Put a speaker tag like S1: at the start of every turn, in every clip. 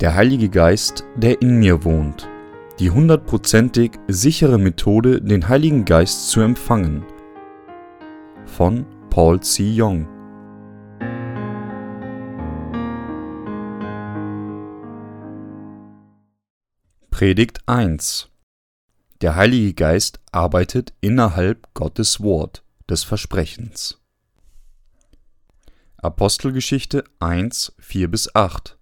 S1: Der Heilige Geist, der in mir wohnt. Die hundertprozentig sichere Methode, den Heiligen Geist zu empfangen. Von Paul C. Young. Predigt 1 Der Heilige Geist arbeitet innerhalb Gottes Wort des Versprechens. Apostelgeschichte 1, 4 bis 8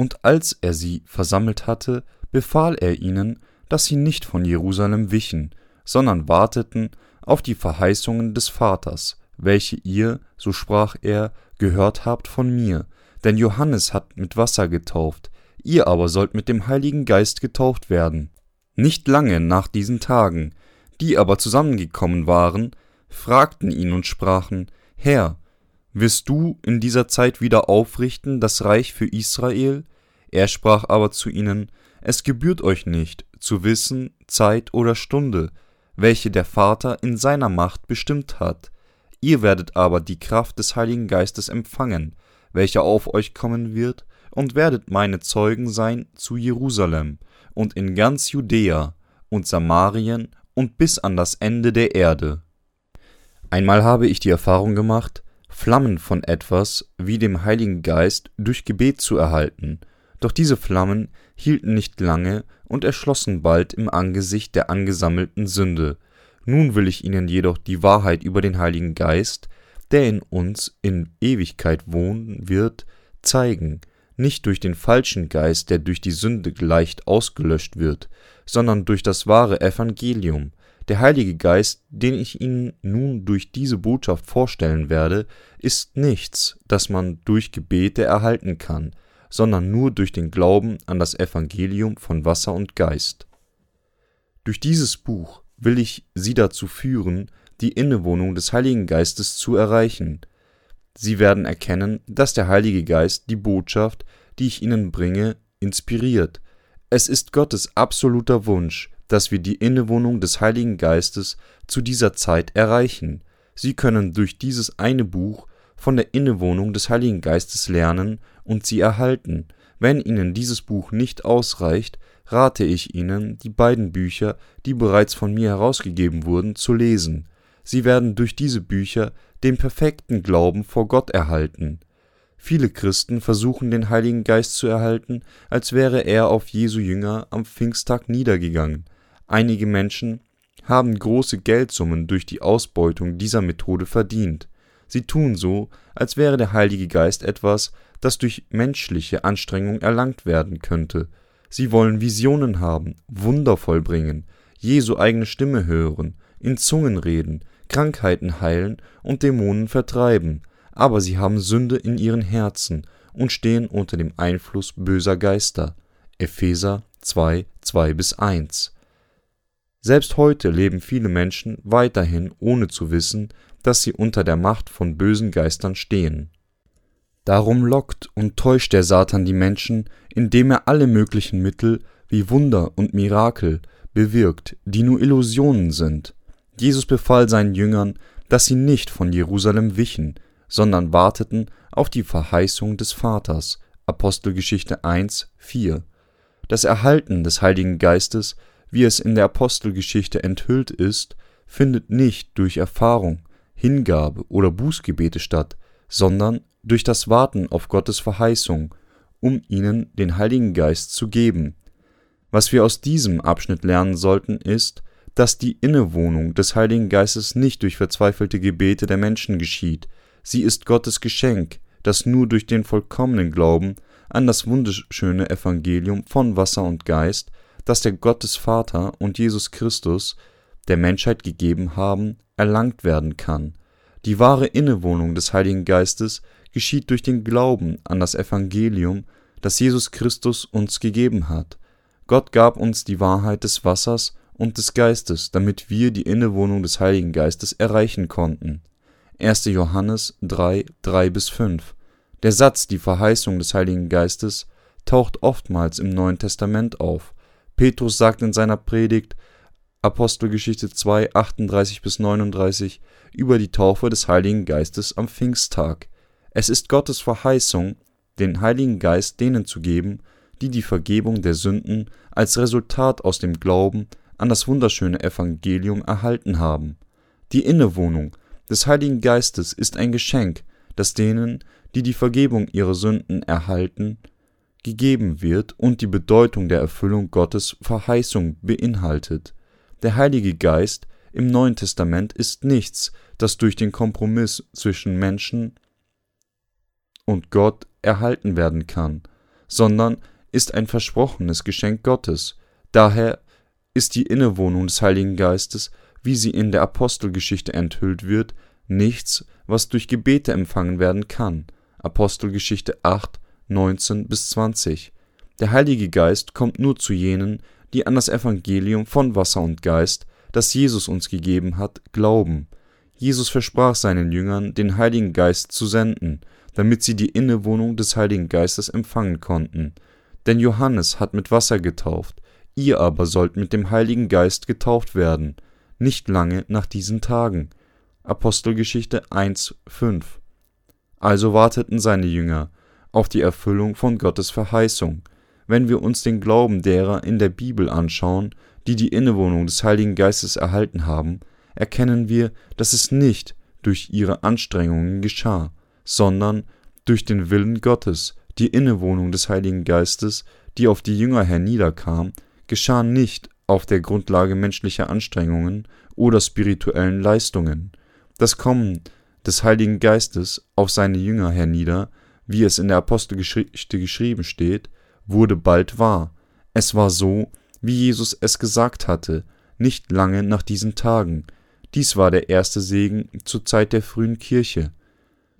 S1: und als er sie versammelt hatte, befahl er ihnen, dass sie nicht von Jerusalem wichen, sondern warteten auf die Verheißungen des Vaters, welche ihr, so sprach er, gehört habt von mir, denn Johannes hat mit Wasser getauft, ihr aber sollt mit dem Heiligen Geist getauft werden. Nicht lange nach diesen Tagen, die aber zusammengekommen waren, fragten ihn und sprachen, Herr, wirst du in dieser Zeit wieder aufrichten das Reich für Israel? Er sprach aber zu ihnen, Es gebührt euch nicht, zu wissen Zeit oder Stunde, welche der Vater in seiner Macht bestimmt hat. Ihr werdet aber die Kraft des Heiligen Geistes empfangen, welcher auf euch kommen wird, und werdet meine Zeugen sein zu Jerusalem und in ganz Judäa und Samarien und bis an das Ende der Erde. Einmal habe ich die Erfahrung gemacht, Flammen von etwas wie dem Heiligen Geist durch Gebet zu erhalten, doch diese Flammen hielten nicht lange und erschlossen bald im Angesicht der angesammelten Sünde. Nun will ich Ihnen jedoch die Wahrheit über den Heiligen Geist, der in uns in Ewigkeit wohnen wird, zeigen, nicht durch den falschen Geist, der durch die Sünde leicht ausgelöscht wird, sondern durch das wahre Evangelium. Der Heilige Geist, den ich Ihnen nun durch diese Botschaft vorstellen werde, ist nichts, das man durch Gebete erhalten kann, sondern nur durch den Glauben an das Evangelium von Wasser und Geist. Durch dieses Buch will ich Sie dazu führen, die Innewohnung des Heiligen Geistes zu erreichen. Sie werden erkennen, dass der Heilige Geist die Botschaft, die ich Ihnen bringe, inspiriert. Es ist Gottes absoluter Wunsch, dass wir die Innewohnung des Heiligen Geistes zu dieser Zeit erreichen. Sie können durch dieses eine Buch von der Innewohnung des Heiligen Geistes lernen und sie erhalten. Wenn Ihnen dieses Buch nicht ausreicht, rate ich Ihnen, die beiden Bücher, die bereits von mir herausgegeben wurden, zu lesen. Sie werden durch diese Bücher den perfekten Glauben vor Gott erhalten. Viele Christen versuchen den Heiligen Geist zu erhalten, als wäre er auf Jesu Jünger am Pfingsttag niedergegangen. Einige Menschen haben große Geldsummen durch die Ausbeutung dieser Methode verdient. Sie tun so, als wäre der Heilige Geist etwas, das durch menschliche Anstrengung erlangt werden könnte. Sie wollen Visionen haben, Wunder vollbringen, Jesu eigene Stimme hören, in Zungen reden, Krankheiten heilen und Dämonen vertreiben, aber sie haben Sünde in ihren Herzen und stehen unter dem Einfluss böser Geister. Epheser 2, 2 bis 1. Selbst heute leben viele Menschen weiterhin ohne zu wissen, dass sie unter der Macht von bösen Geistern stehen. Darum lockt und täuscht der Satan die Menschen, indem er alle möglichen Mittel wie Wunder und Mirakel bewirkt, die nur Illusionen sind. Jesus befahl seinen Jüngern, dass sie nicht von Jerusalem wichen, sondern warteten auf die Verheißung des Vaters. Apostelgeschichte 1, 4. Das Erhalten des Heiligen Geistes, wie es in der Apostelgeschichte enthüllt ist, findet nicht durch Erfahrung, Hingabe oder Bußgebete statt, sondern durch das Warten auf Gottes Verheißung, um ihnen den Heiligen Geist zu geben. Was wir aus diesem Abschnitt lernen sollten, ist, dass die Innewohnung des Heiligen Geistes nicht durch verzweifelte Gebete der Menschen geschieht, sie ist Gottes Geschenk, das nur durch den vollkommenen Glauben an das wunderschöne Evangelium von Wasser und Geist, das der Gottesvater und Jesus Christus der Menschheit gegeben haben, erlangt werden kann. Die wahre Innewohnung des Heiligen Geistes geschieht durch den Glauben an das Evangelium, das Jesus Christus uns gegeben hat. Gott gab uns die Wahrheit des Wassers und des Geistes, damit wir die Innewohnung des Heiligen Geistes erreichen konnten. 1. Johannes 3, 3 bis 5. Der Satz, die Verheißung des Heiligen Geistes, taucht oftmals im Neuen Testament auf. Petrus sagt in seiner Predigt, Apostelgeschichte 2, 38 bis 39 über die Taufe des Heiligen Geistes am Pfingsttag. Es ist Gottes Verheißung, den Heiligen Geist denen zu geben, die die Vergebung der Sünden als Resultat aus dem Glauben an das wunderschöne Evangelium erhalten haben. Die Innewohnung des Heiligen Geistes ist ein Geschenk, das denen, die die Vergebung ihrer Sünden erhalten, gegeben wird und die Bedeutung der Erfüllung Gottes Verheißung beinhaltet. Der Heilige Geist im Neuen Testament ist nichts, das durch den Kompromiss zwischen Menschen und Gott erhalten werden kann, sondern ist ein versprochenes Geschenk Gottes. Daher ist die Innewohnung des Heiligen Geistes, wie sie in der Apostelgeschichte enthüllt wird, nichts, was durch Gebete empfangen werden kann. Apostelgeschichte 8, 19 bis 20. Der Heilige Geist kommt nur zu jenen, die an das Evangelium von Wasser und Geist, das Jesus uns gegeben hat, glauben. Jesus versprach seinen Jüngern, den Heiligen Geist zu senden, damit sie die Innewohnung des Heiligen Geistes empfangen konnten. Denn Johannes hat mit Wasser getauft, ihr aber sollt mit dem Heiligen Geist getauft werden, nicht lange nach diesen Tagen. Apostelgeschichte 1, 5. Also warteten seine Jünger auf die Erfüllung von Gottes Verheißung. Wenn wir uns den Glauben derer in der Bibel anschauen, die die Innewohnung des Heiligen Geistes erhalten haben, erkennen wir, dass es nicht durch ihre Anstrengungen geschah, sondern durch den Willen Gottes, die Innewohnung des Heiligen Geistes, die auf die Jünger herniederkam, geschah nicht auf der Grundlage menschlicher Anstrengungen oder spirituellen Leistungen. Das Kommen des Heiligen Geistes auf seine Jünger hernieder, wie es in der Apostelgeschichte geschrieben steht, wurde bald wahr. Es war so, wie Jesus es gesagt hatte, nicht lange nach diesen Tagen. Dies war der erste Segen zur Zeit der frühen Kirche.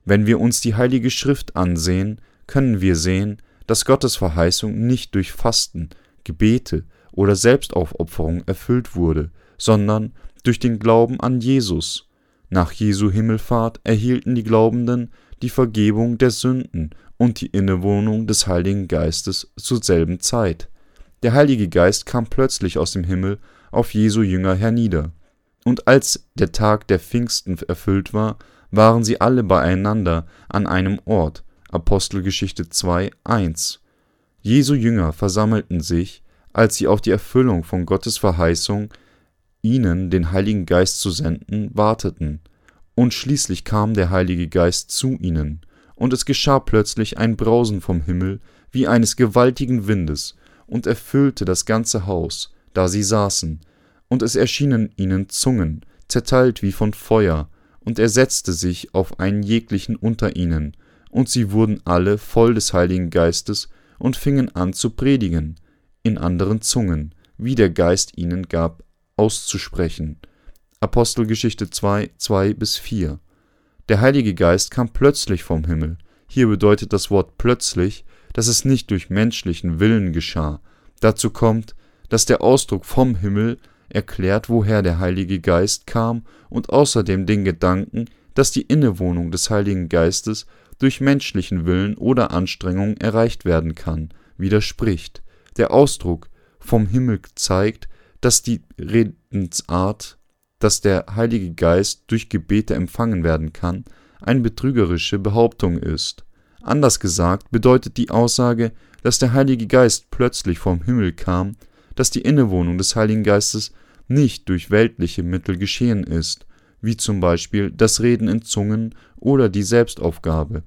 S1: Wenn wir uns die Heilige Schrift ansehen, können wir sehen, dass Gottes Verheißung nicht durch Fasten, Gebete oder Selbstaufopferung erfüllt wurde, sondern durch den Glauben an Jesus. Nach Jesu Himmelfahrt erhielten die Glaubenden die Vergebung der Sünden und die Innewohnung des Heiligen Geistes zur selben Zeit. Der Heilige Geist kam plötzlich aus dem Himmel auf Jesu Jünger hernieder. Und als der Tag der Pfingsten erfüllt war, waren sie alle beieinander an einem Ort. Apostelgeschichte 2, 1. Jesu Jünger versammelten sich, als sie auf die Erfüllung von Gottes Verheißung, ihnen den Heiligen Geist zu senden, warteten. Und schließlich kam der Heilige Geist zu ihnen, und es geschah plötzlich ein Brausen vom Himmel wie eines gewaltigen Windes, und erfüllte das ganze Haus, da sie saßen, und es erschienen ihnen Zungen, zerteilt wie von Feuer, und er setzte sich auf einen jeglichen unter ihnen, und sie wurden alle voll des Heiligen Geistes und fingen an zu predigen, in anderen Zungen, wie der Geist ihnen gab, auszusprechen. Apostelgeschichte 2, 2 bis 4. Der Heilige Geist kam plötzlich vom Himmel. Hier bedeutet das Wort plötzlich, dass es nicht durch menschlichen Willen geschah. Dazu kommt, dass der Ausdruck vom Himmel erklärt, woher der Heilige Geist kam und außerdem den Gedanken, dass die Innewohnung des Heiligen Geistes durch menschlichen Willen oder Anstrengung erreicht werden kann, widerspricht. Der Ausdruck vom Himmel zeigt, dass die Redensart, dass der Heilige Geist durch Gebete empfangen werden kann, eine betrügerische Behauptung ist. Anders gesagt bedeutet die Aussage, dass der Heilige Geist plötzlich vom Himmel kam, dass die Innewohnung des Heiligen Geistes nicht durch weltliche Mittel geschehen ist, wie zum Beispiel das Reden in Zungen oder die Selbstaufgabe.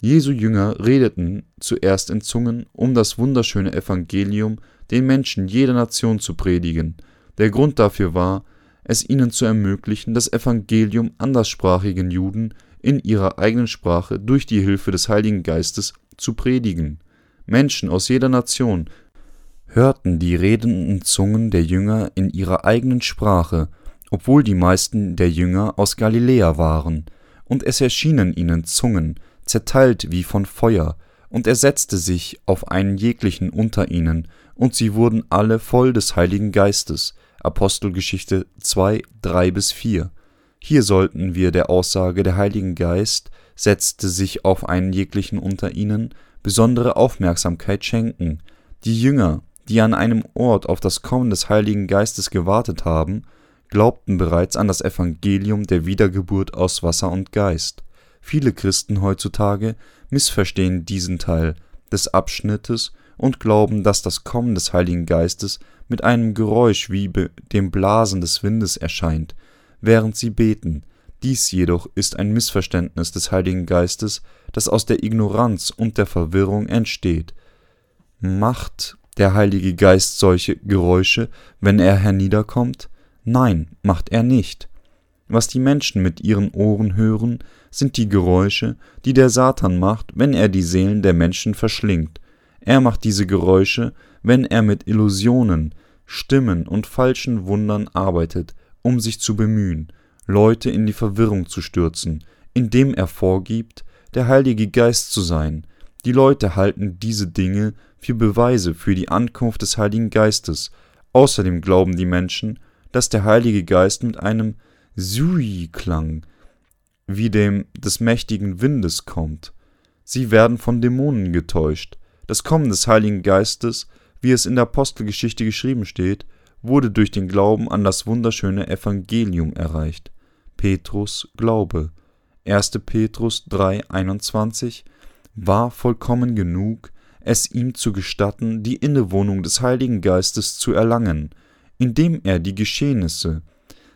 S1: Jesu Jünger redeten zuerst in Zungen, um das wunderschöne Evangelium den Menschen jeder Nation zu predigen. Der Grund dafür war, es ihnen zu ermöglichen, das Evangelium anderssprachigen Juden in ihrer eigenen Sprache durch die Hilfe des Heiligen Geistes zu predigen. Menschen aus jeder Nation hörten die redenden Zungen der Jünger in ihrer eigenen Sprache, obwohl die meisten der Jünger aus Galiläa waren, und es erschienen ihnen Zungen, zerteilt wie von Feuer, und er setzte sich auf einen jeglichen unter ihnen, und sie wurden alle voll des Heiligen Geistes. Apostelgeschichte 2, 3 bis 4. Hier sollten wir der Aussage der Heiligen Geist setzte sich auf einen jeglichen unter ihnen besondere Aufmerksamkeit schenken. Die Jünger, die an einem Ort auf das Kommen des Heiligen Geistes gewartet haben, glaubten bereits an das Evangelium der Wiedergeburt aus Wasser und Geist. Viele Christen heutzutage missverstehen diesen Teil des Abschnittes und glauben, dass das Kommen des Heiligen Geistes mit einem Geräusch wie dem Blasen des Windes erscheint, während sie beten. Dies jedoch ist ein Missverständnis des Heiligen Geistes, das aus der Ignoranz und der Verwirrung entsteht. Macht der Heilige Geist solche Geräusche, wenn er herniederkommt? Nein, macht er nicht. Was die Menschen mit ihren Ohren hören, sind die Geräusche, die der Satan macht, wenn er die Seelen der Menschen verschlingt. Er macht diese Geräusche, wenn er mit Illusionen, Stimmen und falschen Wundern arbeitet, um sich zu bemühen, Leute in die Verwirrung zu stürzen, indem er vorgibt, der Heilige Geist zu sein. Die Leute halten diese Dinge für Beweise für die Ankunft des Heiligen Geistes. Außerdem glauben die Menschen, dass der Heilige Geist mit einem Sui-Klang wie dem des mächtigen Windes kommt. Sie werden von Dämonen getäuscht. Das Kommen des Heiligen Geistes, wie es in der Apostelgeschichte geschrieben steht, wurde durch den Glauben an das wunderschöne Evangelium erreicht. Petrus Glaube 1. Petrus 3,21 war vollkommen genug, es ihm zu gestatten, die Innewohnung des Heiligen Geistes zu erlangen, indem er die Geschehnisse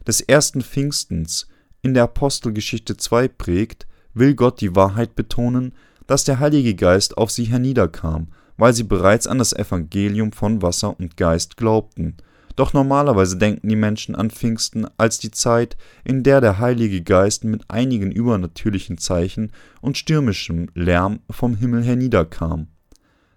S1: des ersten Pfingstens in der Apostelgeschichte 2 prägt, will Gott die Wahrheit betonen, dass der Heilige Geist auf sie herniederkam, weil sie bereits an das Evangelium von Wasser und Geist glaubten. Doch normalerweise denken die Menschen an Pfingsten als die Zeit, in der der Heilige Geist mit einigen übernatürlichen Zeichen und stürmischem Lärm vom Himmel herniederkam.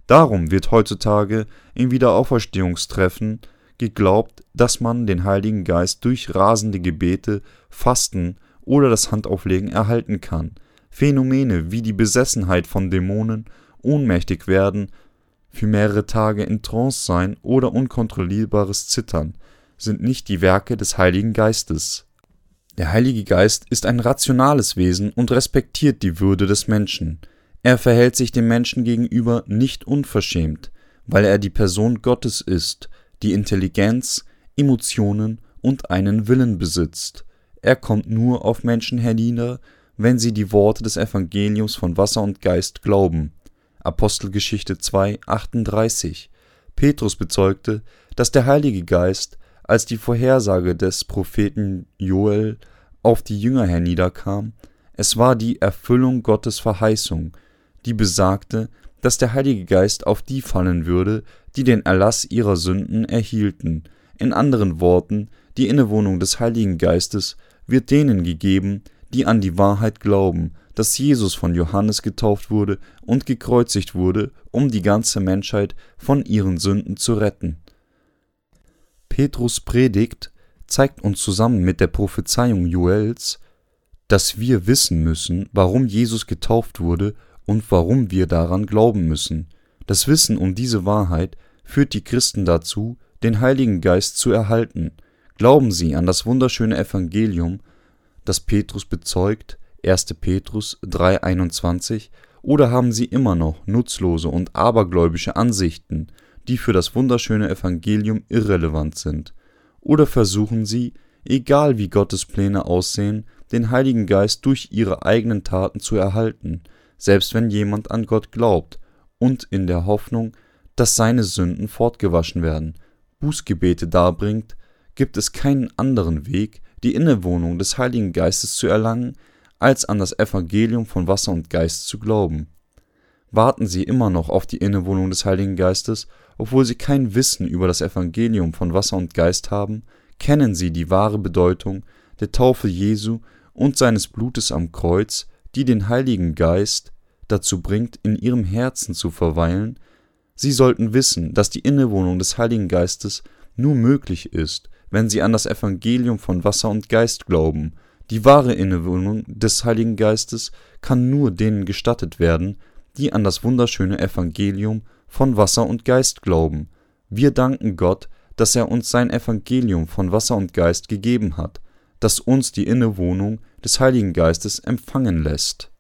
S1: Darum wird heutzutage im Wiederauferstehungstreffen geglaubt, dass man den Heiligen Geist durch rasende Gebete, Fasten oder das Handauflegen erhalten kann. Phänomene wie die Besessenheit von Dämonen, ohnmächtig werden, für mehrere Tage in Trance sein oder unkontrollierbares Zittern sind nicht die Werke des Heiligen Geistes. Der Heilige Geist ist ein rationales Wesen und respektiert die Würde des Menschen. Er verhält sich dem Menschen gegenüber nicht unverschämt, weil er die Person Gottes ist die Intelligenz, Emotionen und einen Willen besitzt. Er kommt nur auf Menschen hernieder, wenn sie die Worte des Evangeliums von Wasser und Geist glauben. Apostelgeschichte 2, 38. Petrus bezeugte, dass der Heilige Geist, als die Vorhersage des Propheten Joel auf die Jünger herniederkam, es war die Erfüllung Gottes Verheißung, die besagte, dass der Heilige Geist auf die fallen würde, die den Erlass ihrer Sünden erhielten. In anderen Worten, die Innewohnung des Heiligen Geistes wird denen gegeben, die an die Wahrheit glauben, dass Jesus von Johannes getauft wurde und gekreuzigt wurde, um die ganze Menschheit von ihren Sünden zu retten. Petrus Predigt zeigt uns zusammen mit der Prophezeiung Joels, dass wir wissen müssen, warum Jesus getauft wurde und warum wir daran glauben müssen. Das Wissen um diese Wahrheit führt die Christen dazu, den Heiligen Geist zu erhalten. Glauben sie an das wunderschöne Evangelium, das Petrus bezeugt, 1. Petrus 3,21, oder haben sie immer noch nutzlose und abergläubische Ansichten, die für das wunderschöne Evangelium irrelevant sind? Oder versuchen sie, egal wie Gottes Pläne aussehen, den Heiligen Geist durch ihre eigenen Taten zu erhalten, selbst wenn jemand an Gott glaubt, und in der Hoffnung, dass seine Sünden fortgewaschen werden, Bußgebete darbringt, gibt es keinen anderen Weg, die Innewohnung des Heiligen Geistes zu erlangen, als an das Evangelium von Wasser und Geist zu glauben. Warten Sie immer noch auf die Innewohnung des Heiligen Geistes, obwohl Sie kein Wissen über das Evangelium von Wasser und Geist haben, kennen Sie die wahre Bedeutung der Taufe Jesu und seines Blutes am Kreuz, die den Heiligen Geist dazu bringt, in Ihrem Herzen zu verweilen, Sie sollten wissen, dass die Innewohnung des Heiligen Geistes nur möglich ist, wenn Sie an das Evangelium von Wasser und Geist glauben. Die wahre Innewohnung des Heiligen Geistes kann nur denen gestattet werden, die an das wunderschöne Evangelium von Wasser und Geist glauben. Wir danken Gott, dass er uns sein Evangelium von Wasser und Geist gegeben hat, das uns die Innewohnung des Heiligen Geistes empfangen lässt